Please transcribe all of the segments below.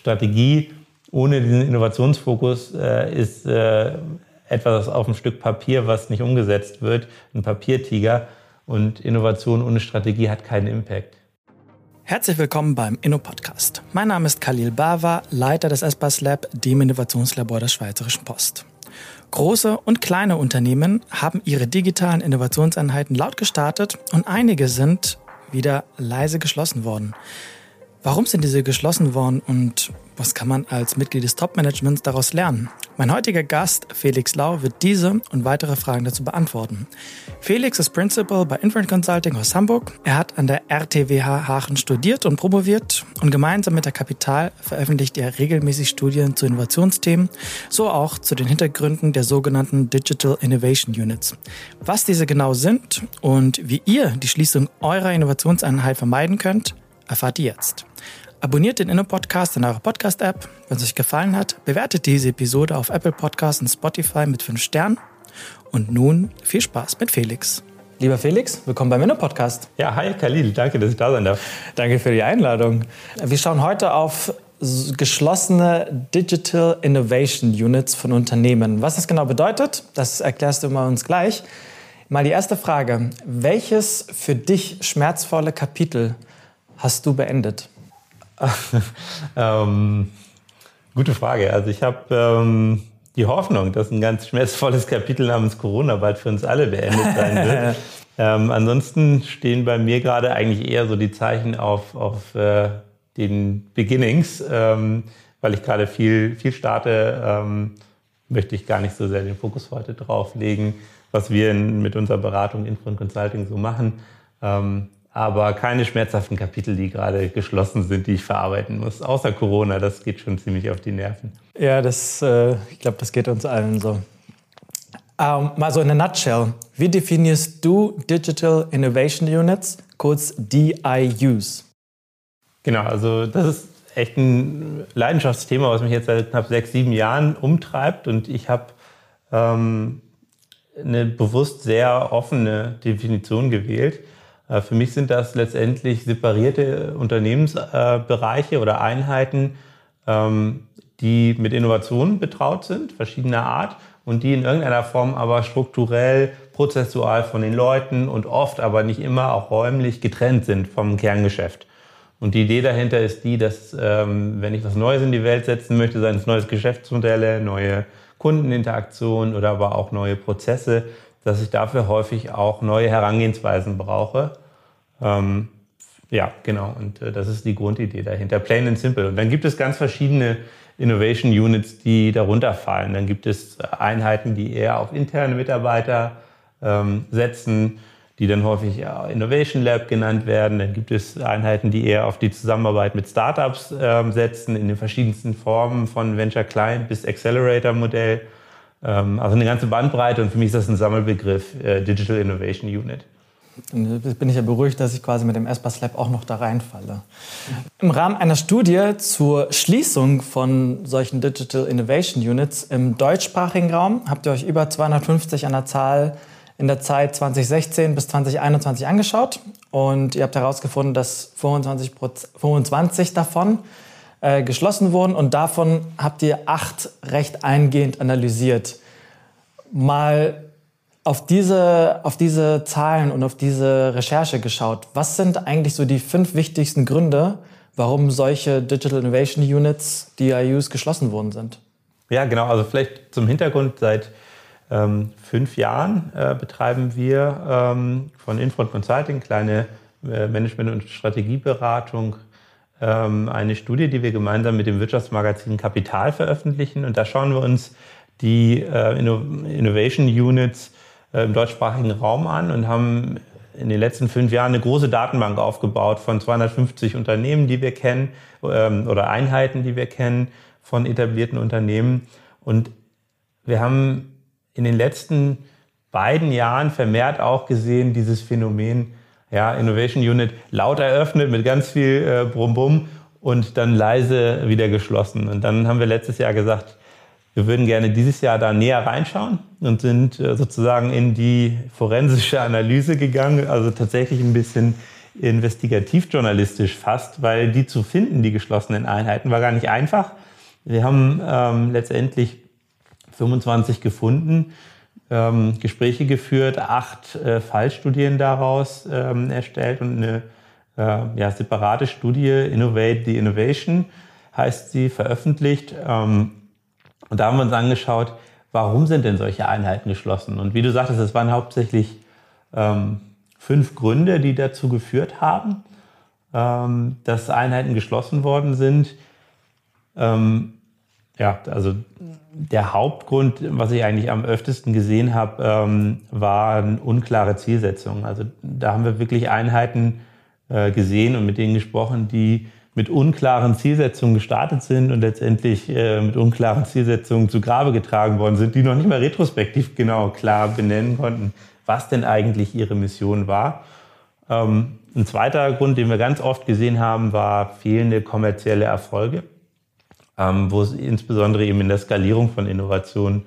Strategie ohne diesen Innovationsfokus äh, ist äh, etwas auf einem Stück Papier, was nicht umgesetzt wird, ein Papiertiger. Und Innovation ohne Strategie hat keinen Impact. Herzlich willkommen beim Inno-Podcast. Mein Name ist Khalil Bava, Leiter des Espas Lab, dem Innovationslabor der Schweizerischen Post. Große und kleine Unternehmen haben ihre digitalen Innovationseinheiten laut gestartet und einige sind wieder leise geschlossen worden. Warum sind diese geschlossen worden und was kann man als Mitglied des Top-Managements daraus lernen? Mein heutiger Gast, Felix Lau, wird diese und weitere Fragen dazu beantworten. Felix ist Principal bei Inferent Consulting aus Hamburg. Er hat an der RTWH Hachen studiert und promoviert und gemeinsam mit der Kapital veröffentlicht er regelmäßig Studien zu Innovationsthemen, so auch zu den Hintergründen der sogenannten Digital Innovation Units. Was diese genau sind und wie ihr die Schließung eurer Innovationseinheit vermeiden könnt, erfahrt ihr jetzt. Abonniert den Inno-Podcast in eurer Podcast-App. Wenn es euch gefallen hat, bewertet diese Episode auf Apple Podcasts und Spotify mit 5 Sternen. Und nun viel Spaß mit Felix. Lieber Felix, willkommen beim Inno-Podcast. Ja, hi Khalil, danke, dass ich da sein darf. Danke für die Einladung. Wir schauen heute auf geschlossene Digital Innovation Units von Unternehmen. Was das genau bedeutet, das erklärst du mal uns gleich. Mal die erste Frage. Welches für dich schmerzvolle Kapitel hast du beendet? ähm, gute Frage. Also ich habe ähm, die Hoffnung, dass ein ganz schmerzvolles Kapitel namens Corona bald für uns alle beendet sein wird. ähm, ansonsten stehen bei mir gerade eigentlich eher so die Zeichen auf, auf äh, den Beginnings, ähm, weil ich gerade viel, viel starte, ähm, möchte ich gar nicht so sehr den Fokus heute drauf legen, was wir in, mit unserer Beratung Info Consulting so machen. Ähm, aber keine schmerzhaften Kapitel, die gerade geschlossen sind, die ich verarbeiten muss. Außer Corona, das geht schon ziemlich auf die Nerven. Ja, das, äh, ich glaube, das geht uns allen so. Ähm, mal so in a nutshell, wie definierst du Digital Innovation Units, kurz DIUs? Genau, also das ist echt ein Leidenschaftsthema, was mich jetzt seit knapp sechs, sieben Jahren umtreibt. Und ich habe ähm, eine bewusst sehr offene Definition gewählt äh, für mich sind das letztendlich separierte Unternehmensbereiche oder Einheiten, ähm, die mit Innovationen betraut sind, verschiedener Art, und die in irgendeiner Form aber strukturell, prozessual von den Leuten und oft aber nicht immer auch räumlich getrennt sind vom Kerngeschäft. Und die Idee dahinter ist die, dass ähm, wenn ich was Neues in die Welt setzen möchte, seien es neue Geschäftsmodelle, neue Kundeninteraktionen oder aber auch neue Prozesse, dass ich dafür häufig auch neue Herangehensweisen brauche. Ähm, ja, genau. Und äh, das ist die Grundidee dahinter. Plain and simple. Und dann gibt es ganz verschiedene Innovation Units, die darunter fallen. Dann gibt es Einheiten, die eher auf interne Mitarbeiter ähm, setzen, die dann häufig Innovation Lab genannt werden. Dann gibt es Einheiten, die eher auf die Zusammenarbeit mit Startups ähm, setzen, in den verschiedensten Formen von Venture Client bis Accelerator Modell. Ähm, also eine ganze Bandbreite und für mich ist das ein Sammelbegriff, äh, Digital Innovation Unit. Bin ich ja beruhigt, dass ich quasi mit dem ESPAS Lab auch noch da reinfalle. Im Rahmen einer Studie zur Schließung von solchen Digital Innovation Units im deutschsprachigen Raum habt ihr euch über 250 an der Zahl in der Zeit 2016 bis 2021 angeschaut und ihr habt herausgefunden, dass 25, 25 davon äh, geschlossen wurden und davon habt ihr acht recht eingehend analysiert. Mal auf diese, auf diese Zahlen und auf diese Recherche geschaut. Was sind eigentlich so die fünf wichtigsten Gründe, warum solche Digital Innovation Units, DIUs, geschlossen worden sind? Ja, genau. Also vielleicht zum Hintergrund, seit ähm, fünf Jahren äh, betreiben wir ähm, von Infront Consulting, kleine äh, Management- und Strategieberatung, eine Studie, die wir gemeinsam mit dem Wirtschaftsmagazin Kapital veröffentlichen. Und da schauen wir uns die äh, Innovation Units äh, im deutschsprachigen Raum an und haben in den letzten fünf Jahren eine große Datenbank aufgebaut von 250 Unternehmen, die wir kennen ähm, oder Einheiten, die wir kennen von etablierten Unternehmen. Und wir haben in den letzten beiden Jahren vermehrt auch gesehen, dieses Phänomen, ja, Innovation Unit laut eröffnet mit ganz viel äh, Brumm-Bumm und dann leise wieder geschlossen. Und dann haben wir letztes Jahr gesagt, wir würden gerne dieses Jahr da näher reinschauen und sind äh, sozusagen in die forensische Analyse gegangen, also tatsächlich ein bisschen investigativjournalistisch fast, weil die zu finden, die geschlossenen Einheiten, war gar nicht einfach. Wir haben ähm, letztendlich 25 gefunden, ähm, Gespräche geführt, acht äh, Fallstudien daraus ähm, erstellt und eine äh, ja, separate Studie, Innovate the Innovation, heißt sie, veröffentlicht. Ähm, und da haben wir uns angeschaut, warum sind denn solche Einheiten geschlossen? Und wie du sagtest, es waren hauptsächlich ähm, fünf Gründe, die dazu geführt haben, ähm, dass Einheiten geschlossen worden sind. Ähm, ja, also der Hauptgrund, was ich eigentlich am öftesten gesehen habe, ähm, waren unklare Zielsetzungen. Also da haben wir wirklich Einheiten äh, gesehen und mit denen gesprochen, die mit unklaren Zielsetzungen gestartet sind und letztendlich äh, mit unklaren Zielsetzungen zu Grabe getragen worden sind, die noch nicht mal retrospektiv genau klar benennen konnten, was denn eigentlich ihre Mission war. Ähm, ein zweiter Grund, den wir ganz oft gesehen haben, war fehlende kommerzielle Erfolge, ähm, wo es insbesondere eben in der Skalierung von Innovationen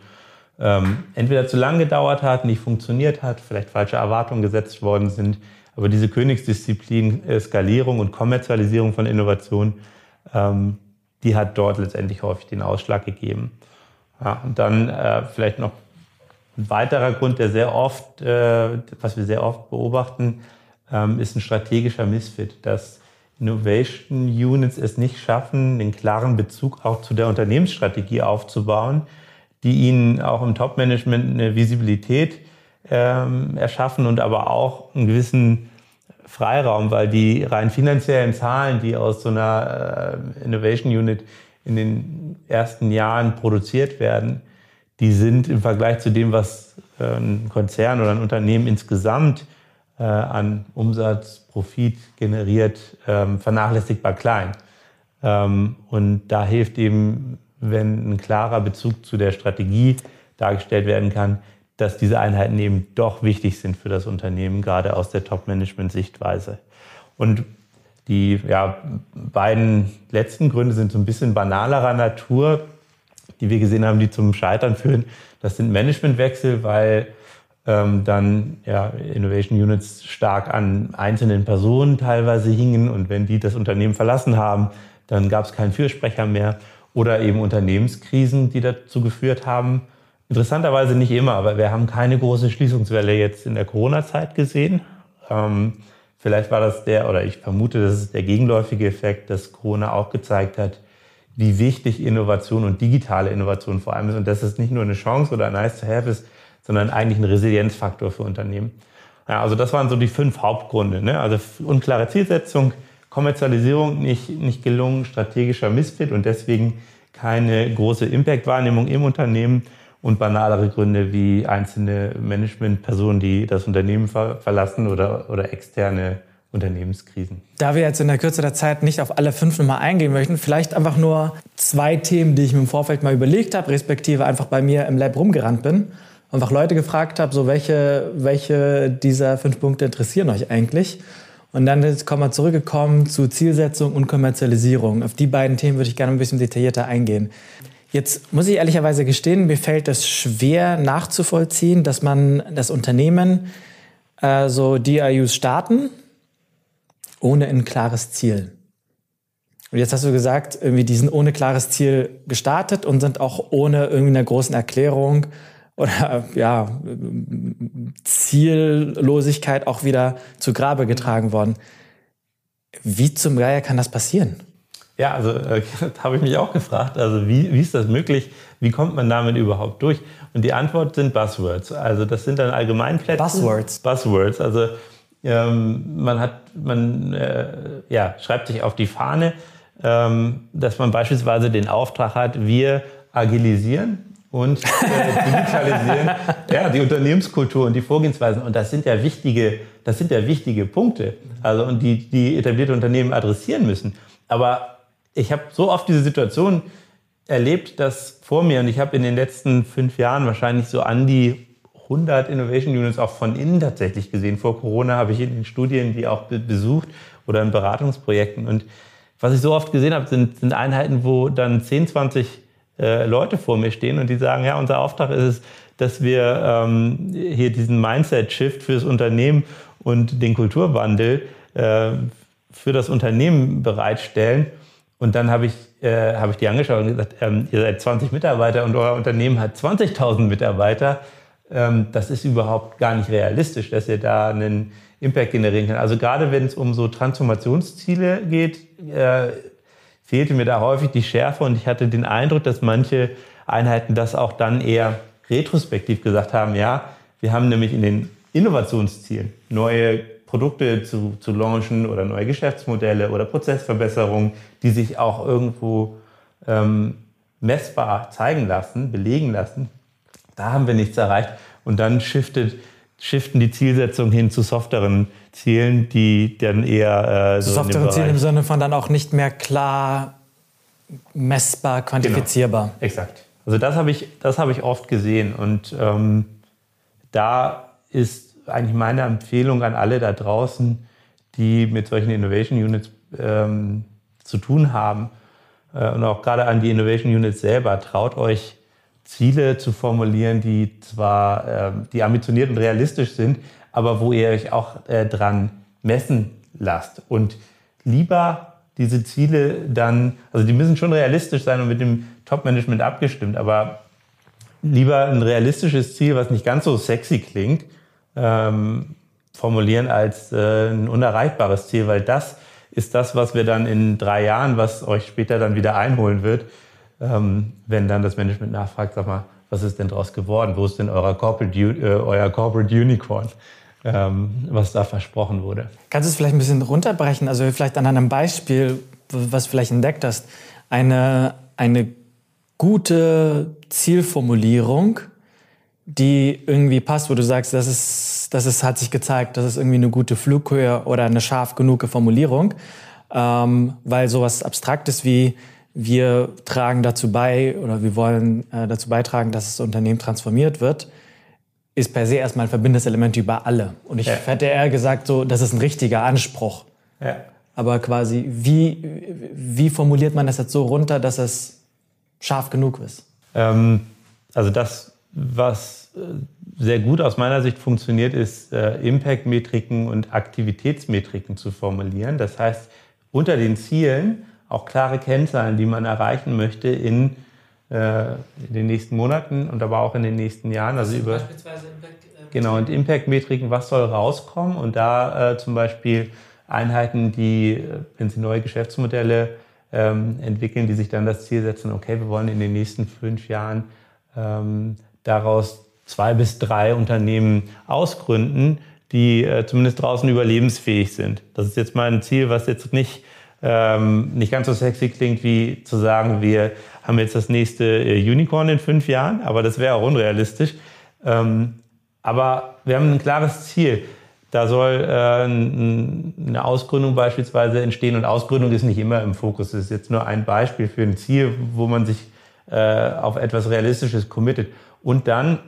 ähm, entweder zu lang gedauert hat, nicht funktioniert hat, vielleicht falsche Erwartungen gesetzt worden sind aber diese Königsdisziplin äh, Skalierung und Kommerzialisierung von Innovation, ähm, die hat dort letztendlich häufig den Ausschlag gegeben. Ja, und dann äh, vielleicht noch ein weiterer Grund, der sehr oft, äh, was wir sehr oft beobachten, ähm, ist ein strategischer Misfit, dass Innovation Units es nicht schaffen, den klaren Bezug auch zu der Unternehmensstrategie aufzubauen, die ihnen auch im Top-Management eine Visibilität ähm, erschaffen und aber auch einen gewissen Freiraum, weil die rein finanziellen Zahlen, die aus so einer äh, Innovation Unit in den ersten Jahren produziert werden, die sind im Vergleich zu dem, was äh, ein Konzern oder ein Unternehmen insgesamt äh, an Umsatz, Profit generiert, ähm, vernachlässigbar klein. Ähm, und da hilft eben, wenn ein klarer Bezug zu der Strategie dargestellt werden kann, dass diese Einheiten eben doch wichtig sind für das Unternehmen, gerade aus der Top-Management-Sichtweise. Und die ja, beiden letzten Gründe sind so ein bisschen banalerer Natur, die wir gesehen haben, die zum Scheitern führen. Das sind Managementwechsel, weil ähm, dann ja, Innovation Units stark an einzelnen Personen teilweise hingen. Und wenn die das Unternehmen verlassen haben, dann gab es keinen Fürsprecher mehr. Oder eben Unternehmenskrisen, die dazu geführt haben, Interessanterweise nicht immer, aber wir haben keine große Schließungswelle jetzt in der Corona-Zeit gesehen. Ähm, vielleicht war das der, oder ich vermute, das ist der gegenläufige Effekt, dass Corona auch gezeigt hat, wie wichtig Innovation und digitale Innovation vor allem ist. Und dass es nicht nur eine Chance oder nice to have ist, sondern eigentlich ein Resilienzfaktor für Unternehmen. Ja, also das waren so die fünf Hauptgründe. Ne? Also unklare Zielsetzung, Kommerzialisierung nicht, nicht gelungen, strategischer Missfit und deswegen keine große Impact-Wahrnehmung im Unternehmen und banalere Gründe wie einzelne Managementpersonen, die das Unternehmen ver verlassen oder, oder externe Unternehmenskrisen. Da wir jetzt in der Kürze der Zeit nicht auf alle fünf nochmal eingehen möchten, vielleicht einfach nur zwei Themen, die ich mir im Vorfeld mal überlegt habe, respektive einfach bei mir im Lab rumgerannt bin. Einfach Leute gefragt habe, so welche, welche dieser fünf Punkte interessieren euch eigentlich? Und dann kommen wir zurückgekommen zu Zielsetzung und Kommerzialisierung. Auf die beiden Themen würde ich gerne ein bisschen detaillierter eingehen. Jetzt muss ich ehrlicherweise gestehen, mir fällt es schwer nachzuvollziehen, dass man das Unternehmen äh, so DIUs starten, ohne ein klares Ziel. Und jetzt hast du gesagt, irgendwie die sind ohne klares Ziel gestartet und sind auch ohne irgendwie einer großen Erklärung oder ja, Ziellosigkeit auch wieder zu Grabe getragen worden. Wie zum Geier kann das passieren? Ja, also äh, habe ich mich auch gefragt. Also wie, wie ist das möglich? Wie kommt man damit überhaupt durch? Und die Antwort sind Buzzwords. Also das sind dann Allgemeinplätze. Buzzwords. Buzzwords. Also ähm, man hat, man äh, ja, schreibt sich auf die Fahne, ähm, dass man beispielsweise den Auftrag hat, wir agilisieren und äh, digitalisieren ja, die Unternehmenskultur und die Vorgehensweisen. Und das sind ja wichtige, das sind ja wichtige Punkte. Also und die, die etablierte Unternehmen adressieren müssen. Aber ich habe so oft diese Situation erlebt, dass vor mir, und ich habe in den letzten fünf Jahren wahrscheinlich so an die 100 Innovation Units auch von innen tatsächlich gesehen. Vor Corona habe ich in den Studien die auch besucht oder in Beratungsprojekten. Und was ich so oft gesehen habe, sind, sind Einheiten, wo dann 10, 20 äh, Leute vor mir stehen und die sagen, ja, unser Auftrag ist es, dass wir ähm, hier diesen Mindset-Shift fürs Unternehmen und den Kulturwandel äh, für das Unternehmen bereitstellen. Und dann habe ich, äh, hab ich die angeschaut und gesagt, ähm, ihr seid 20 Mitarbeiter und euer Unternehmen hat 20.000 Mitarbeiter. Ähm, das ist überhaupt gar nicht realistisch, dass ihr da einen Impact generieren könnt. Also gerade wenn es um so Transformationsziele geht, äh, fehlte mir da häufig die Schärfe und ich hatte den Eindruck, dass manche Einheiten das auch dann eher retrospektiv gesagt haben, ja, wir haben nämlich in den Innovationszielen neue Produkte zu, zu launchen oder neue Geschäftsmodelle oder Prozessverbesserungen, die sich auch irgendwo ähm, messbar zeigen lassen, belegen lassen. Da haben wir nichts erreicht. Und dann shiftet, shiften die Zielsetzungen hin zu softeren Zielen, die dann eher äh, so softeren Zielen im Sinne von dann auch nicht mehr klar messbar, quantifizierbar. Genau. Exakt. Also das habe ich, das habe ich oft gesehen und ähm, da ist eigentlich meine Empfehlung an alle da draußen, die mit solchen Innovation Units ähm, zu tun haben äh, und auch gerade an die Innovation Units selber, traut euch Ziele zu formulieren, die zwar äh, die ambitioniert und realistisch sind, aber wo ihr euch auch äh, dran messen lasst. Und lieber diese Ziele dann, also die müssen schon realistisch sein und mit dem Top-Management abgestimmt, aber lieber ein realistisches Ziel, was nicht ganz so sexy klingt, ähm, formulieren als äh, ein unerreichbares Ziel, weil das ist das, was wir dann in drei Jahren, was euch später dann wieder einholen wird, ähm, wenn dann das Management nachfragt, sag mal, was ist denn daraus geworden? Wo ist denn euer Corporate, äh, euer Corporate Unicorn? Ähm, was da versprochen wurde. Kannst du es vielleicht ein bisschen runterbrechen? Also vielleicht an einem Beispiel, was du vielleicht entdeckt hast. Eine, eine gute Zielformulierung, die irgendwie passt, wo du sagst, das ist, das ist, hat sich gezeigt, das ist irgendwie eine gute Flughöhe oder eine scharf genug Formulierung, ähm, weil sowas Abstraktes wie wir tragen dazu bei oder wir wollen äh, dazu beitragen, dass das Unternehmen transformiert wird, ist per se erstmal ein verbindendes Element über alle. Und ich ja. hätte eher gesagt, so, das ist ein richtiger Anspruch. Ja. Aber quasi, wie, wie formuliert man das jetzt so runter, dass es scharf genug ist? Ähm, also das, was äh, sehr gut aus meiner Sicht funktioniert, ist äh, Impact-Metriken und Aktivitätsmetriken zu formulieren. Das heißt, unter den Zielen auch klare Kennzahlen, die man erreichen möchte in, äh, in den nächsten Monaten und aber auch in den nächsten Jahren. Also über beispielsweise Impact, äh, genau und Impact-Metriken, was soll rauskommen und da äh, zum Beispiel Einheiten, die, äh, wenn sie neue Geschäftsmodelle ähm, entwickeln, die sich dann das Ziel setzen, okay, wir wollen in den nächsten fünf Jahren ähm, daraus zwei bis drei Unternehmen ausgründen, die äh, zumindest draußen überlebensfähig sind. Das ist jetzt mal ein Ziel, was jetzt nicht, ähm, nicht ganz so sexy klingt, wie zu sagen, wir haben jetzt das nächste äh, Unicorn in fünf Jahren, aber das wäre auch unrealistisch. Ähm, aber wir haben ein klares Ziel. Da soll äh, eine Ausgründung beispielsweise entstehen und Ausgründung ist nicht immer im Fokus. Das ist jetzt nur ein Beispiel für ein Ziel, wo man sich äh, auf etwas Realistisches committet. Und dann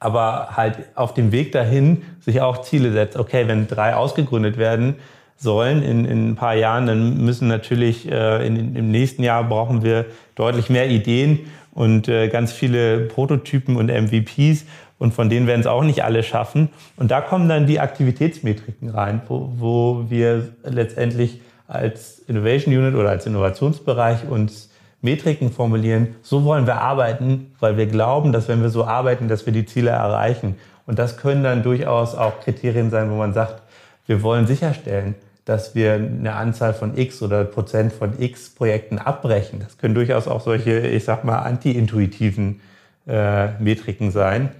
aber halt auf dem Weg dahin sich auch Ziele setzt. Okay, wenn drei ausgegründet werden sollen in, in ein paar Jahren, dann müssen natürlich äh, in, im nächsten Jahr brauchen wir deutlich mehr Ideen und äh, ganz viele Prototypen und MVPs und von denen werden es auch nicht alle schaffen. Und da kommen dann die Aktivitätsmetriken rein, wo, wo wir letztendlich als Innovation Unit oder als Innovationsbereich uns Metriken formulieren. So wollen wir arbeiten, weil wir glauben, dass wenn wir so arbeiten, dass wir die Ziele erreichen. Und das können dann durchaus auch Kriterien sein, wo man sagt, wir wollen sicherstellen, dass wir eine Anzahl von X oder Prozent von X Projekten abbrechen. Das können durchaus auch solche, ich sag mal, anti-intuitiven äh, Metriken sein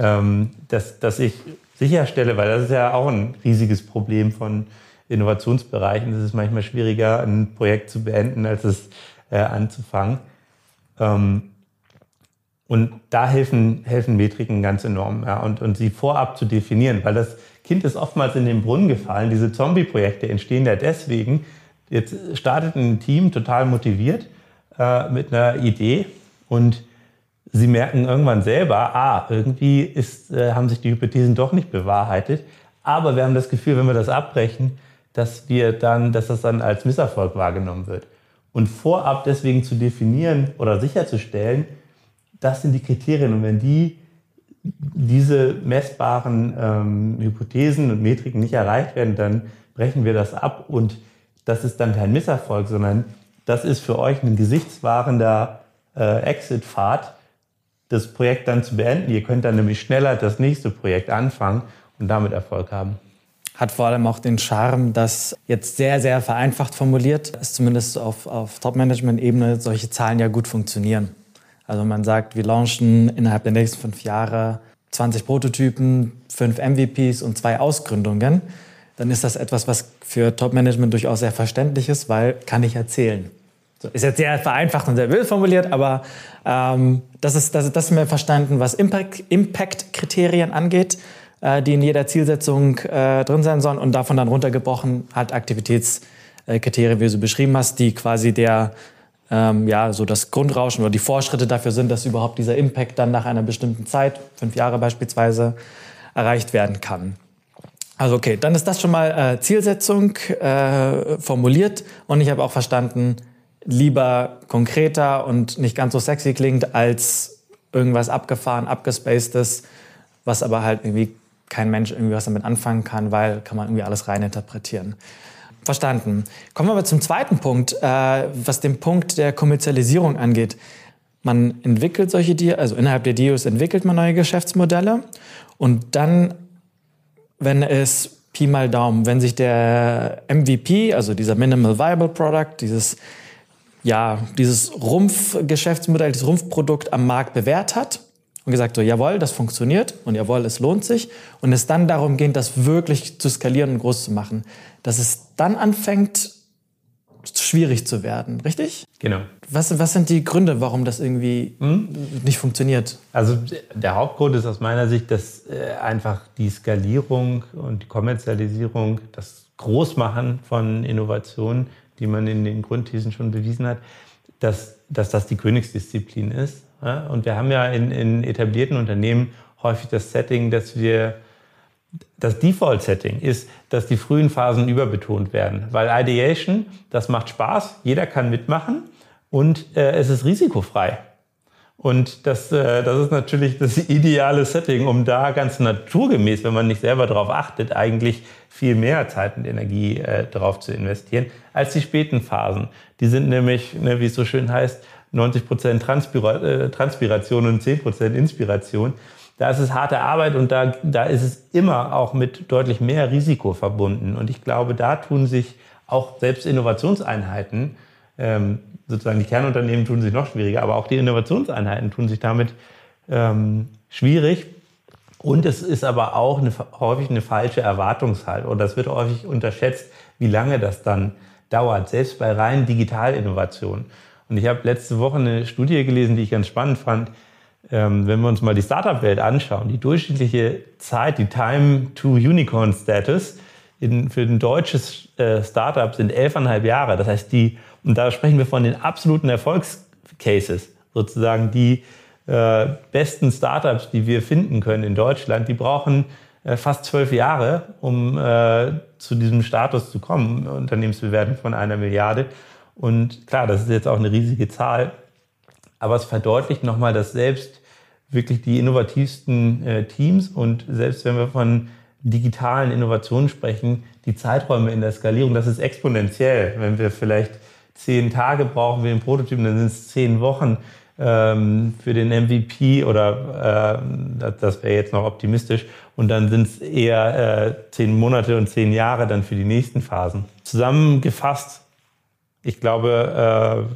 ähm, dass, dass ich sicherstelle, weil das ist ja auch ein riesiges Problem von Innovationsbereichen. Es ist manchmal schwieriger, ein Projekt zu beenden, als es äh, anzufangen. Ähm, und da helfen, helfen Metriken ganz enorm. Ja, und, und sie vorab zu definieren, weil das Kind ist oftmals in den Brunnen gefallen. Diese Zombie-Projekte entstehen ja deswegen. Jetzt startet ein Team total motiviert äh, mit einer Idee und sie merken irgendwann selber, ah, irgendwie ist, äh, haben sich die Hypothesen doch nicht bewahrheitet. Aber wir haben das Gefühl, wenn wir das abbrechen, dass wir dann, dass das dann als Misserfolg wahrgenommen wird. Und vorab deswegen zu definieren oder sicherzustellen, das sind die Kriterien. Und wenn die diese messbaren ähm, Hypothesen und Metriken nicht erreicht werden, dann brechen wir das ab und das ist dann kein Misserfolg, sondern das ist für euch ein gesichtswahrender äh, Exit-Pfad, das Projekt dann zu beenden. Ihr könnt dann nämlich schneller das nächste Projekt anfangen und damit Erfolg haben. Hat vor allem auch den Charme, dass jetzt sehr, sehr vereinfacht formuliert, dass zumindest auf, auf Top-Management-Ebene solche Zahlen ja gut funktionieren. Also man sagt, wir launchen innerhalb der nächsten fünf Jahre 20 Prototypen, fünf MVPs und zwei Ausgründungen. Dann ist das etwas, was für Top-Management durchaus sehr verständlich ist, weil kann ich erzählen. So, ist jetzt sehr vereinfacht und sehr wild formuliert, aber ähm, das, ist, das, das ist mir verstanden, was Impact-Kriterien angeht, äh, die in jeder Zielsetzung äh, drin sein sollen und davon dann runtergebrochen halt Aktivitätskriterien, wie du beschrieben hast, die quasi der ähm, ja, so das Grundrauschen oder die Vorschritte dafür sind, dass überhaupt dieser Impact dann nach einer bestimmten Zeit, fünf Jahre beispielsweise, erreicht werden kann. Also okay, dann ist das schon mal äh, Zielsetzung äh, formuliert und ich habe auch verstanden, lieber konkreter und nicht ganz so sexy klingt, als irgendwas abgefahren, abgespacedes, was aber halt irgendwie kein Mensch irgendwie was damit anfangen kann, weil kann man irgendwie alles reininterpretieren. Verstanden. Kommen wir aber zum zweiten Punkt, äh, was den Punkt der Kommerzialisierung angeht. Man entwickelt solche Deals, also innerhalb der Deals entwickelt man neue Geschäftsmodelle und dann, wenn es Pi mal Daumen, wenn sich der MVP, also dieser Minimal Viable Product, dieses ja, dieses Rumpfgeschäftsmodell, dieses Rumpfprodukt am Markt bewährt hat und gesagt so, jawohl, das funktioniert und jawohl, es lohnt sich und es dann darum geht, das wirklich zu skalieren und groß zu machen, dass es dann anfängt, schwierig zu werden, richtig? Genau. Was, was sind die Gründe, warum das irgendwie hm? nicht funktioniert? Also der Hauptgrund ist aus meiner Sicht, dass äh, einfach die Skalierung und die Kommerzialisierung, das Großmachen von Innovationen die man in den Grundthesen schon bewiesen hat, dass, dass das die Königsdisziplin ist. Und wir haben ja in, in etablierten Unternehmen häufig das Setting, dass wir das Default-Setting ist, dass die frühen Phasen überbetont werden. Weil Ideation, das macht Spaß, jeder kann mitmachen und äh, es ist risikofrei. Und das, äh, das ist natürlich das ideale Setting, um da ganz naturgemäß, wenn man nicht selber darauf achtet, eigentlich viel mehr Zeit und Energie äh, darauf zu investieren, als die späten Phasen. Die sind nämlich, ne, wie es so schön heißt, 90 Prozent Transpira äh, Transpiration und 10 Prozent Inspiration. Da ist es harte Arbeit und da, da ist es immer auch mit deutlich mehr Risiko verbunden. Und ich glaube, da tun sich auch selbst Innovationseinheiten ähm, sozusagen die Kernunternehmen tun sich noch schwieriger, aber auch die Innovationseinheiten tun sich damit ähm, schwierig. Und es ist aber auch eine, häufig eine falsche Erwartungshaltung. Und das wird häufig unterschätzt, wie lange das dann dauert, selbst bei reinen Digitalinnovationen. Und ich habe letzte Woche eine Studie gelesen, die ich ganz spannend fand. Ähm, wenn wir uns mal die Startup-Welt anschauen, die durchschnittliche Zeit, die Time to Unicorn Status für ein deutsches äh, Startup sind elfeinhalb Jahre. Das heißt, die und da sprechen wir von den absoluten Erfolgscases, sozusagen die äh, besten Startups, die wir finden können in Deutschland, die brauchen äh, fast zwölf Jahre, um äh, zu diesem Status zu kommen, Unternehmensbewertung von einer Milliarde. Und klar, das ist jetzt auch eine riesige Zahl, aber es verdeutlicht nochmal, dass selbst wirklich die innovativsten äh, Teams und selbst wenn wir von digitalen Innovationen sprechen, die Zeiträume in der Skalierung, das ist exponentiell. Wenn wir vielleicht zehn Tage brauchen wir den Prototypen, dann sind es zehn Wochen ähm, für den MVP oder äh, das wäre jetzt noch optimistisch und dann sind es eher äh, zehn Monate und zehn Jahre dann für die nächsten Phasen. Zusammengefasst, ich glaube, äh,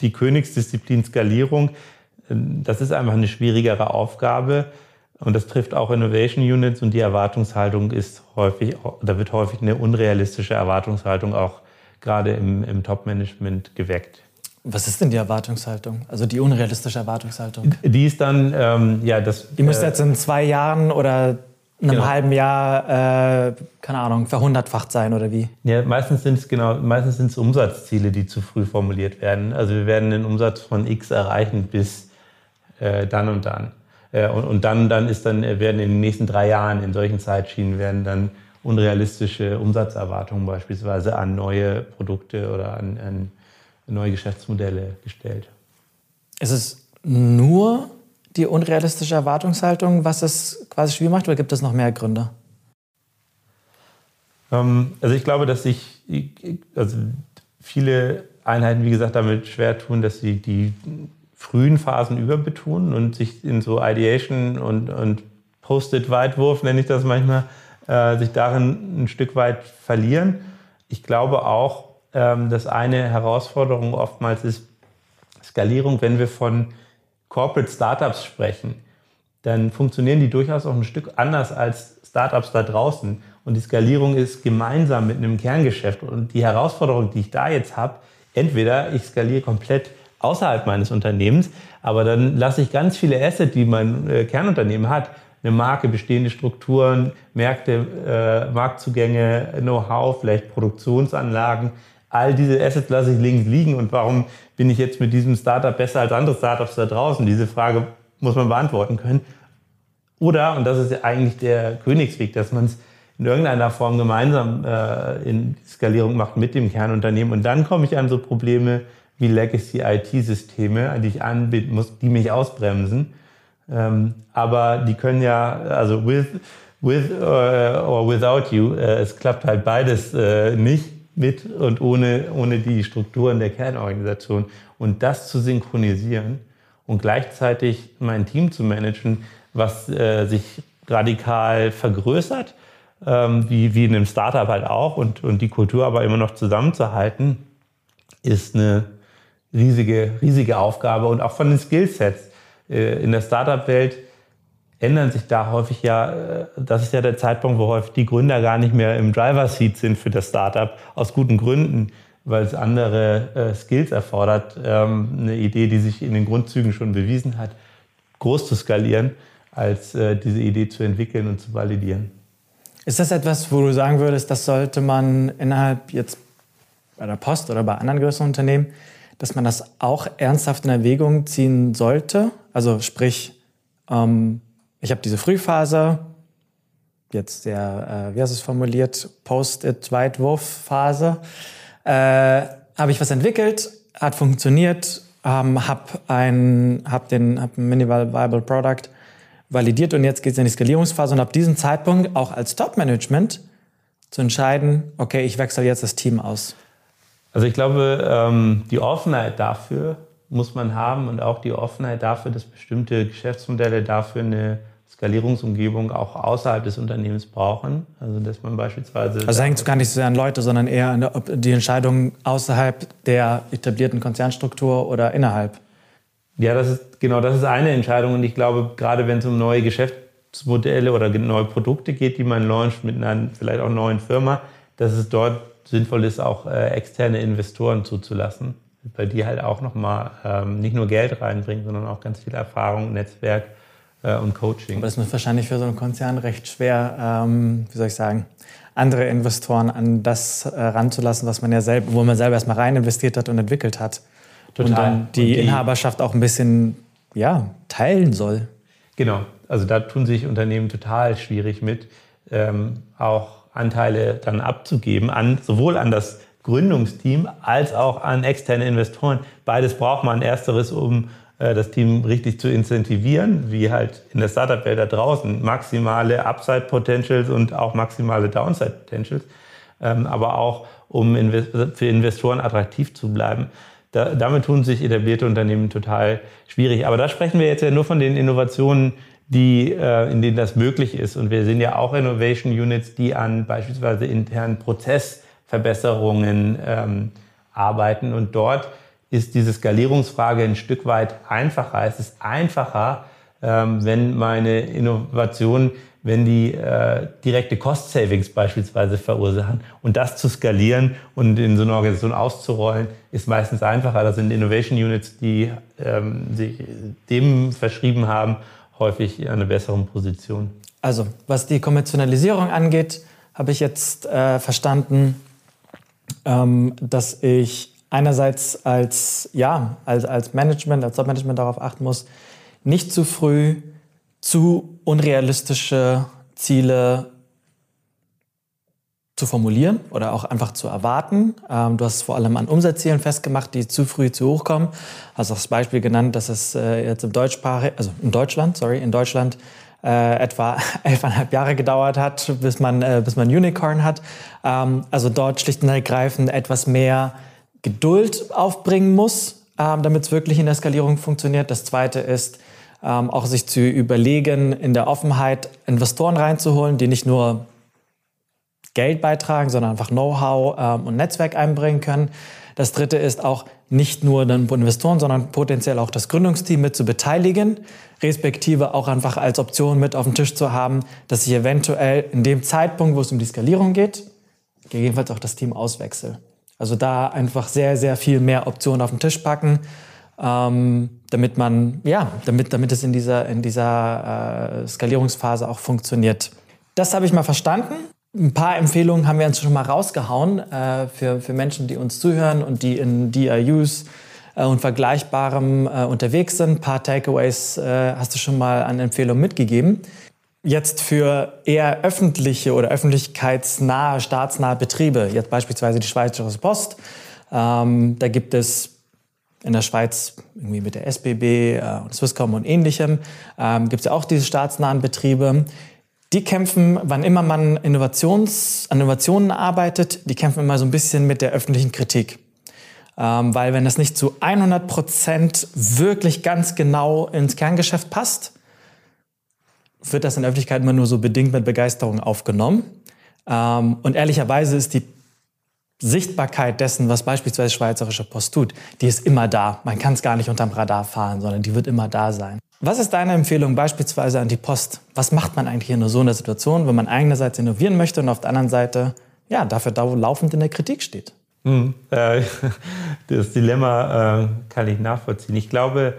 die Königsdisziplin Skalierung, äh, das ist einfach eine schwierigere Aufgabe. Und das trifft auch Innovation Units und die Erwartungshaltung ist häufig, da wird häufig eine unrealistische Erwartungshaltung auch gerade im, im Top-Management geweckt. Was ist denn die Erwartungshaltung? Also die unrealistische Erwartungshaltung? Die ist dann, ähm, ja, das. Die müsste äh, jetzt in zwei Jahren oder einem genau. halben Jahr, äh, keine Ahnung, verhundertfacht sein oder wie? Ja, meistens sind es genau, meistens sind es Umsatzziele, die zu früh formuliert werden. Also wir werden einen Umsatz von X erreichen bis äh, dann und dann. Äh, und, und dann, dann ist dann, werden in den nächsten drei Jahren in solchen Zeitschienen werden dann unrealistische Umsatzerwartungen beispielsweise an neue Produkte oder an, an neue Geschäftsmodelle gestellt. Ist es nur die unrealistische Erwartungshaltung, was es quasi schwierig macht, oder gibt es noch mehr Gründe? Ähm, also ich glaube, dass sich also viele Einheiten, wie gesagt, damit schwer tun, dass sie die frühen Phasen überbetonen und sich in so Ideation und, und Post-it-Weitwurf, nenne ich das manchmal, äh, sich darin ein Stück weit verlieren. Ich glaube auch, ähm, dass eine Herausforderung oftmals ist Skalierung, wenn wir von Corporate Startups sprechen, dann funktionieren die durchaus auch ein Stück anders als Startups da draußen. Und die Skalierung ist gemeinsam mit einem Kerngeschäft. Und die Herausforderung, die ich da jetzt habe, entweder ich skaliere komplett außerhalb meines Unternehmens, aber dann lasse ich ganz viele Assets, die mein äh, Kernunternehmen hat, eine Marke, bestehende Strukturen, Märkte, äh, Marktzugänge, Know-how, vielleicht Produktionsanlagen. All diese Assets lasse ich links liegen. Und warum bin ich jetzt mit diesem Startup besser als andere Startups da draußen? Diese Frage muss man beantworten können. Oder, und das ist eigentlich der Königsweg, dass man es in irgendeiner Form gemeinsam äh, in Skalierung macht mit dem Kernunternehmen. Und dann komme ich an so Probleme wie Legacy IT-Systeme, die ich anbieten muss, die mich ausbremsen. Ähm, aber die können ja, also with, with uh, or without you, äh, es klappt halt beides äh, nicht mit und ohne, ohne die Strukturen der Kernorganisation. Und das zu synchronisieren und gleichzeitig mein Team zu managen, was äh, sich radikal vergrößert, ähm, wie, wie in einem Startup halt auch, und, und die Kultur aber immer noch zusammenzuhalten, ist eine riesige, riesige Aufgabe. Und auch von den Skillsets äh, in der Startup-Welt ändern sich da häufig ja, äh, das ist ja der Zeitpunkt, wo häufig die Gründer gar nicht mehr im Driver-Seat sind für das Startup, aus guten Gründen, weil es andere äh, Skills erfordert, ähm, eine Idee, die sich in den Grundzügen schon bewiesen hat, groß zu skalieren, als äh, diese Idee zu entwickeln und zu validieren. Ist das etwas, wo du sagen würdest, das sollte man innerhalb jetzt bei der Post oder bei anderen größeren Unternehmen, dass man das auch ernsthaft in Erwägung ziehen sollte? Also sprich, ähm, ich habe diese Frühphase, jetzt sehr, äh, wie hast du es formuliert, Post-it-Weitwurf-Phase, äh, habe ich was entwickelt, hat funktioniert, ähm, habe ein, hab hab ein Minimal Viable Product validiert und jetzt geht es in die Skalierungsphase und ab diesem Zeitpunkt auch als Top-Management zu entscheiden, okay, ich wechsle jetzt das Team aus. Also ich glaube, ähm, die Offenheit dafür muss man haben und auch die Offenheit dafür, dass bestimmte Geschäftsmodelle dafür eine Skalierungsumgebung auch außerhalb des Unternehmens brauchen. Also dass man beispielsweise. Also hängt es gar nicht so sehr an Leute, sondern eher an die Entscheidung außerhalb der etablierten Konzernstruktur oder innerhalb. Ja, das ist genau das ist eine Entscheidung und ich glaube, gerade wenn es um neue Geschäftsmodelle oder neue Produkte geht, die man launcht mit einer vielleicht auch neuen Firma, dass es dort sinnvoll ist, auch äh, externe Investoren zuzulassen, weil die halt auch nochmal ähm, nicht nur Geld reinbringen, sondern auch ganz viel Erfahrung, Netzwerk äh, und Coaching. Aber das ist wahrscheinlich für so einen Konzern recht schwer, ähm, wie soll ich sagen, andere Investoren an das äh, ranzulassen, was man ja selber, wo man selber erstmal rein investiert hat und entwickelt hat. Total. Und dann die, und die Inhaberschaft auch ein bisschen ja, teilen soll. Genau, also da tun sich Unternehmen total schwierig mit, ähm, auch Anteile dann abzugeben, an, sowohl an das Gründungsteam als auch an externe Investoren. Beides braucht man. Ersteres, um das Team richtig zu incentivieren, wie halt in der Startup-Welt da draußen. Maximale Upside-Potentials und auch maximale Downside-Potentials. Ähm, aber auch, um für Investoren attraktiv zu bleiben. Da, damit tun sich etablierte Unternehmen total schwierig. Aber da sprechen wir jetzt ja nur von den Innovationen, die, äh, in denen das möglich ist. Und wir sehen ja auch Innovation Units, die an beispielsweise internen Prozessverbesserungen ähm, arbeiten. Und dort ist diese Skalierungsfrage ein Stück weit einfacher. Es ist einfacher, ähm, wenn meine Innovation, wenn die äh, direkte Cost Savings beispielsweise verursachen. Und das zu skalieren und in so eine Organisation auszurollen, ist meistens einfacher. Das sind Innovation Units, die ähm, sich dem verschrieben haben häufig in einer besseren Position. Also, was die Kommerzialisierung angeht, habe ich jetzt äh, verstanden, ähm, dass ich einerseits als, ja, als, als Management, als Top-Management darauf achten muss, nicht zu früh zu unrealistische Ziele zu formulieren oder auch einfach zu erwarten. Ähm, du hast vor allem an Umsatzzielen festgemacht, die zu früh zu hoch kommen. Hast also das Beispiel genannt, dass es äh, jetzt im Deutschsprachig, also in Deutschland, sorry, in Deutschland äh, etwa elfeinhalb Jahre gedauert hat, bis man, äh, bis man Unicorn hat. Ähm, also dort schlicht und ergreifend etwas mehr Geduld aufbringen muss, ähm, damit es wirklich in der Skalierung funktioniert. Das Zweite ist, ähm, auch sich zu überlegen, in der Offenheit Investoren reinzuholen, die nicht nur Geld beitragen, sondern einfach Know-how ähm, und Netzwerk einbringen können. Das Dritte ist auch nicht nur dann Investoren, sondern potenziell auch das Gründungsteam mit zu beteiligen, respektive auch einfach als Option mit auf dem Tisch zu haben, dass ich eventuell in dem Zeitpunkt, wo es um die Skalierung geht, gegebenenfalls auch das Team auswechsel. Also da einfach sehr, sehr viel mehr Optionen auf den Tisch packen, ähm, damit man, ja, damit, damit es in dieser, in dieser äh, Skalierungsphase auch funktioniert. Das habe ich mal verstanden. Ein paar Empfehlungen haben wir uns schon mal rausgehauen äh, für, für Menschen, die uns zuhören und die in DIUs äh, und Vergleichbarem äh, unterwegs sind. Ein paar Takeaways äh, hast du schon mal an Empfehlungen mitgegeben. Jetzt für eher öffentliche oder öffentlichkeitsnahe, staatsnahe Betriebe, jetzt beispielsweise die Schweizerische Post, ähm, da gibt es in der Schweiz irgendwie mit der SBB äh, und Swisscom und ähnlichem, ähm, gibt es ja auch diese staatsnahen Betriebe. Die kämpfen, wann immer man Innovations, an Innovationen arbeitet, die kämpfen immer so ein bisschen mit der öffentlichen Kritik. Ähm, weil wenn das nicht zu 100 Prozent wirklich ganz genau ins Kerngeschäft passt, wird das in der Öffentlichkeit immer nur so bedingt mit Begeisterung aufgenommen. Ähm, und ehrlicherweise ist die Sichtbarkeit dessen, was beispielsweise Schweizerische Post tut, die ist immer da. Man kann es gar nicht unterm Radar fahren, sondern die wird immer da sein. Was ist deine Empfehlung beispielsweise an die Post? Was macht man eigentlich in so einer Situation, wenn man einerseits innovieren möchte und auf der anderen Seite ja, dafür laufend in der Kritik steht? Hm, äh, das Dilemma äh, kann ich nachvollziehen. Ich glaube,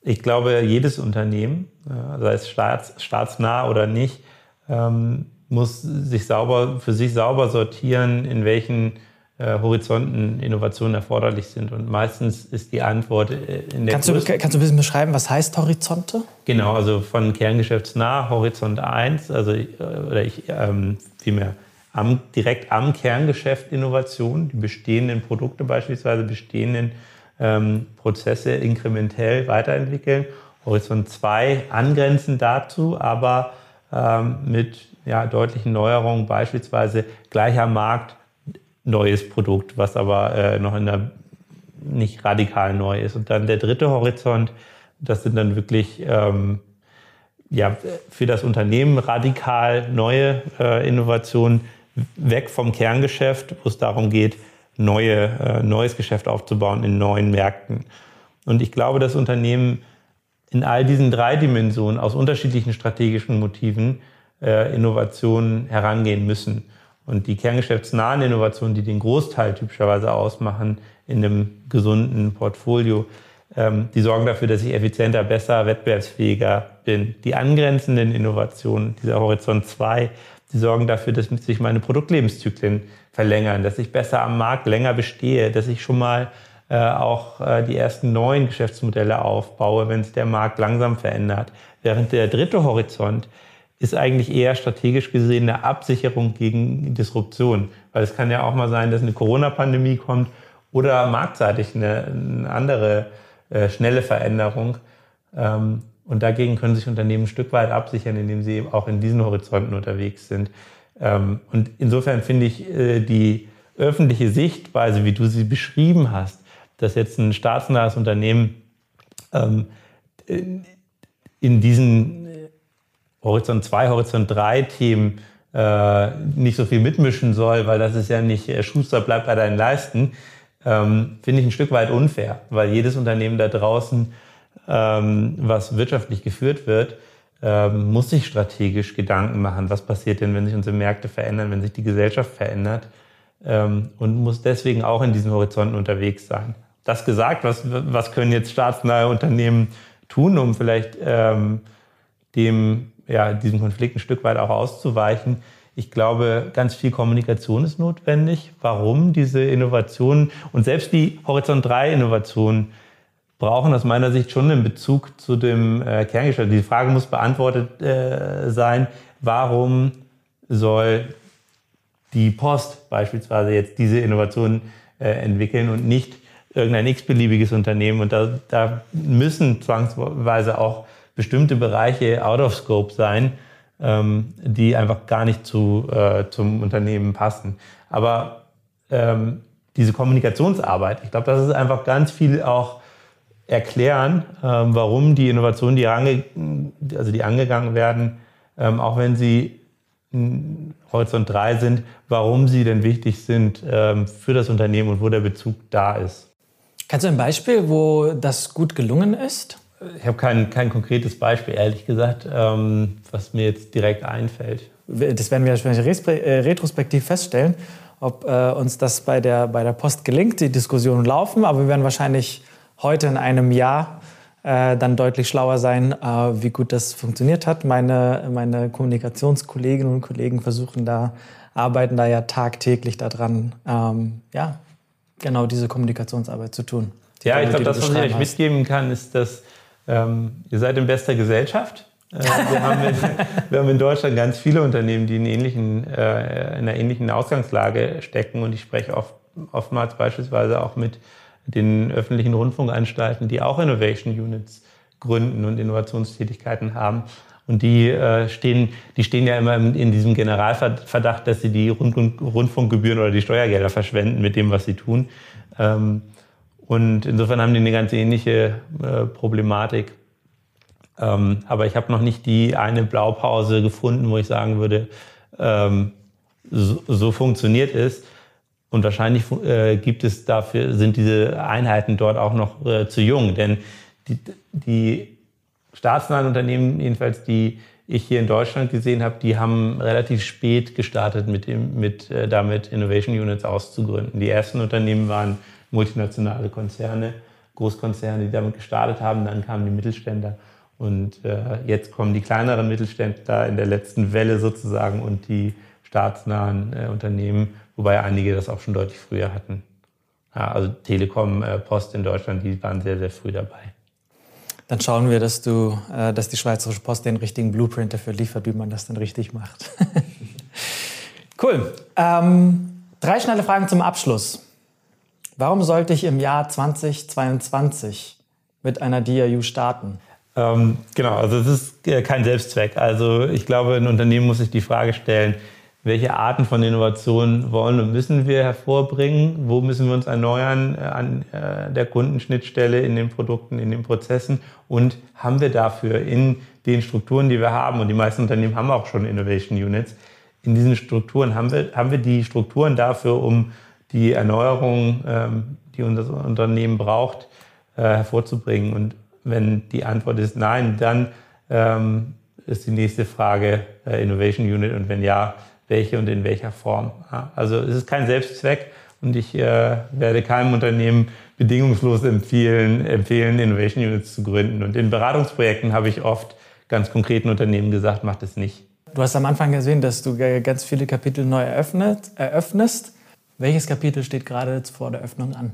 ich glaube, jedes Unternehmen, sei es staats, staatsnah oder nicht, ähm, muss sich sauber, für sich sauber sortieren, in welchen äh, Horizonten Innovationen erforderlich sind. Und meistens ist die Antwort äh, in der kannst du, kannst du ein bisschen beschreiben, was heißt Horizonte? Genau, also von kerngeschäftsnah, Horizont 1, also äh, oder ich ähm, vielmehr am, direkt am Kerngeschäft Innovation, die bestehenden Produkte beispielsweise, bestehenden ähm, Prozesse inkrementell weiterentwickeln. Horizont 2 angrenzend dazu, aber ähm, mit ja, deutlichen Neuerungen, beispielsweise gleicher Markt, neues Produkt, was aber äh, noch in der nicht radikal neu ist. Und dann der dritte Horizont, das sind dann wirklich ähm, ja, für das Unternehmen radikal neue äh, Innovationen, weg vom Kerngeschäft, wo es darum geht, neue, äh, neues Geschäft aufzubauen in neuen Märkten. Und ich glaube, dass Unternehmen in all diesen drei Dimensionen aus unterschiedlichen strategischen Motiven äh, Innovationen herangehen müssen. Und die kerngeschäftsnahen Innovationen, die den Großteil typischerweise ausmachen in einem gesunden Portfolio, ähm, die sorgen dafür, dass ich effizienter, besser, wettbewerbsfähiger bin. Die angrenzenden Innovationen, dieser Horizont 2, die sorgen dafür, dass sich meine Produktlebenszyklen verlängern, dass ich besser am Markt länger bestehe, dass ich schon mal auch äh, die ersten neuen Geschäftsmodelle aufbaue, wenn sich der Markt langsam verändert. Während der dritte Horizont ist eigentlich eher strategisch gesehen eine Absicherung gegen Disruption. Weil es kann ja auch mal sein, dass eine Corona-Pandemie kommt oder marktseitig eine, eine andere äh, schnelle Veränderung. Ähm, und dagegen können sich Unternehmen ein Stück weit absichern, indem sie eben auch in diesen Horizonten unterwegs sind. Ähm, und insofern finde ich äh, die öffentliche Sichtweise, wie du sie beschrieben hast, dass jetzt ein staatsnahes Unternehmen ähm, in diesen Horizont 2, Horizont 3 Themen äh, nicht so viel mitmischen soll, weil das ist ja nicht Schuster bleibt bei deinen Leisten, ähm, finde ich ein Stück weit unfair, weil jedes Unternehmen da draußen ähm, was wirtschaftlich geführt wird, ähm, muss sich strategisch Gedanken machen, was passiert denn, wenn sich unsere Märkte verändern, wenn sich die Gesellschaft verändert ähm, und muss deswegen auch in diesen Horizonten unterwegs sein. Das gesagt, was, was können jetzt staatsnahe Unternehmen tun, um vielleicht ähm, dem, ja, diesem Konflikt ein Stück weit auch auszuweichen? Ich glaube, ganz viel Kommunikation ist notwendig. Warum diese Innovationen und selbst die Horizont 3 Innovationen brauchen aus meiner Sicht schon einen Bezug zu dem äh, Kerngeschäft. Die Frage muss beantwortet äh, sein, warum soll die Post beispielsweise jetzt diese Innovation äh, entwickeln und nicht irgendein x-beliebiges Unternehmen. Und da, da müssen zwangsweise auch bestimmte Bereiche out of scope sein, ähm, die einfach gar nicht zu, äh, zum Unternehmen passen. Aber ähm, diese Kommunikationsarbeit, ich glaube, das ist einfach ganz viel auch erklären, ähm, warum die Innovationen, die, ange, also die angegangen werden, ähm, auch wenn sie Horizont 3 sind, warum sie denn wichtig sind ähm, für das Unternehmen und wo der Bezug da ist. Kannst du ein Beispiel, wo das gut gelungen ist? Ich habe kein, kein konkretes Beispiel, ehrlich gesagt, ähm, was mir jetzt direkt einfällt. Das werden wir äh, retrospektiv feststellen, ob äh, uns das bei der, bei der Post gelingt. Die Diskussionen laufen, aber wir werden wahrscheinlich heute in einem Jahr äh, dann deutlich schlauer sein, äh, wie gut das funktioniert hat. Meine, meine Kommunikationskolleginnen und Kollegen versuchen da, arbeiten da ja tagtäglich daran, ähm, ja, genau diese Kommunikationsarbeit zu tun. Ja, ich glaube, das, was ich euch mitgeben kann, ist, dass ähm, ihr seid in bester Gesellschaft. Äh, wir, haben in, wir, haben in, Deutschland ganz viele Unternehmen, die in, ähnlichen, äh, in einer ähnlichen Ausgangslage stecken. Und ich spreche oft, oftmals beispielsweise auch mit den öffentlichen Rundfunkanstalten, die auch Innovation Units gründen und Innovationstätigkeiten haben. Und die, äh, stehen, die stehen ja immer in diesem Generalverdacht, dass sie die Rundfunkgebühren oder die Steuergelder verschwenden mit dem, was sie tun. Ähm, und insofern haben die eine ganz ähnliche äh, Problematik. Ähm, aber ich habe noch nicht die eine Blaupause gefunden, wo ich sagen würde, ähm, so, so funktioniert es. Und wahrscheinlich äh, gibt es dafür, sind diese Einheiten dort auch noch äh, zu jung. Denn die, die staatsnahen Unternehmen, jedenfalls die ich hier in Deutschland gesehen habe, die haben relativ spät gestartet, mit, dem, mit äh, damit Innovation Units auszugründen. Die ersten Unternehmen waren multinationale Konzerne, Großkonzerne, die damit gestartet haben. Dann kamen die Mittelständler und äh, jetzt kommen die kleineren Mittelständler in der letzten Welle sozusagen und die staatsnahen äh, Unternehmen, wobei einige das auch schon deutlich früher hatten. Ja, also Telekom, äh, Post in Deutschland, die waren sehr, sehr früh dabei. Dann schauen wir, dass du, äh, dass die Schweizerische Post den richtigen Blueprint dafür liefert, wie man das dann richtig macht. cool. Ähm, drei schnelle Fragen zum Abschluss. Warum sollte ich im Jahr 2022 mit einer DIU starten? Ähm, genau, also es ist äh, kein Selbstzweck. Also ich glaube, ein Unternehmen muss sich die Frage stellen, welche Arten von Innovationen wollen und müssen wir hervorbringen? Wo müssen wir uns erneuern äh, an äh, der Kundenschnittstelle, in den Produkten, in den Prozessen? Und haben wir dafür in den Strukturen, die wir haben, und die meisten Unternehmen haben auch schon Innovation Units, in diesen Strukturen haben wir, haben wir die Strukturen dafür, um die Erneuerung, ähm, die unser Unternehmen braucht, äh, hervorzubringen? Und wenn die Antwort ist nein, dann ähm, ist die nächste Frage Innovation Unit und wenn ja, welche und in welcher Form. Also es ist kein Selbstzweck und ich äh, werde keinem Unternehmen bedingungslos empfehlen, empfehlen, Innovation Units zu gründen. Und in Beratungsprojekten habe ich oft ganz konkreten Unternehmen gesagt, macht es nicht. Du hast am Anfang gesehen, dass du ganz viele Kapitel neu eröffnet, eröffnest. Welches Kapitel steht gerade jetzt vor der Öffnung an?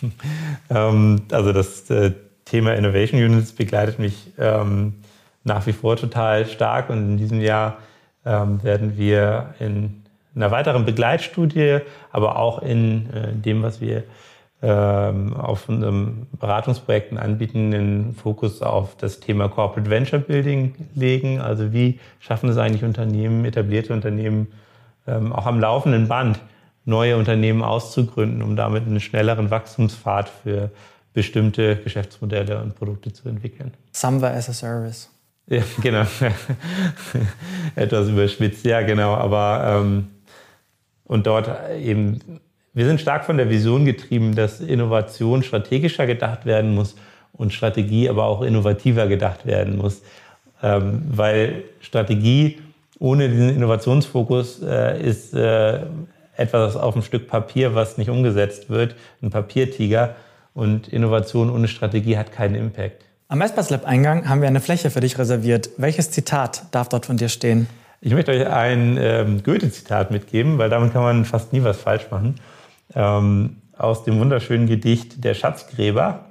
ähm, also das äh, Thema Innovation Units begleitet mich ähm, nach wie vor total stark und in diesem Jahr ähm, werden wir in einer weiteren Begleitstudie, aber auch in äh, dem, was wir ähm, auf unseren Beratungsprojekten anbieten, den Fokus auf das Thema Corporate Venture Building legen. Also wie schaffen es eigentlich Unternehmen, etablierte Unternehmen, ähm, auch am laufenden Band neue Unternehmen auszugründen, um damit einen schnelleren Wachstumspfad für bestimmte Geschäftsmodelle und Produkte zu entwickeln. Samwa as a Service. Ja, genau. Etwas überspitzt, ja, genau. Aber ähm, und dort eben, wir sind stark von der Vision getrieben, dass Innovation strategischer gedacht werden muss und Strategie aber auch innovativer gedacht werden muss. Ähm, weil Strategie ohne diesen Innovationsfokus äh, ist äh, etwas auf einem Stück Papier, was nicht umgesetzt wird, ein Papiertiger. Und Innovation ohne Strategie hat keinen Impact. Am Espace Lab Eingang haben wir eine Fläche für dich reserviert. Welches Zitat darf dort von dir stehen? Ich möchte euch ein ähm, Goethe-Zitat mitgeben, weil damit kann man fast nie was falsch machen. Ähm, aus dem wunderschönen Gedicht Der Schatzgräber.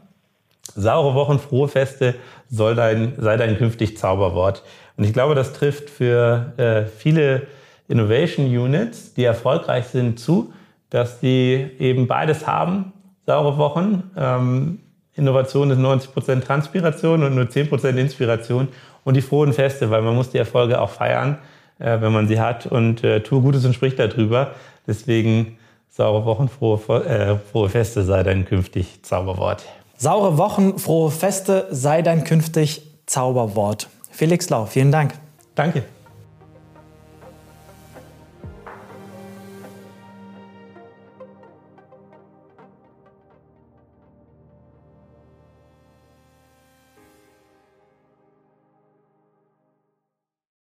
Saure Wochen, frohe Feste soll dein, sei dein künftig Zauberwort. Und ich glaube, das trifft für äh, viele Innovation Units, die erfolgreich sind, zu, dass die eben beides haben. Saure Wochen, ähm, Innovation ist 90% Transpiration und nur 10% Inspiration. Und die frohen Feste, weil man muss die Erfolge auch feiern, äh, wenn man sie hat. Und äh, tue Gutes und sprich darüber. Deswegen saure Wochen, frohe, äh, frohe Feste sei dein künftig Zauberwort. Saure Wochen, frohe Feste sei dein künftig Zauberwort. Felix Lau, vielen Dank. Danke.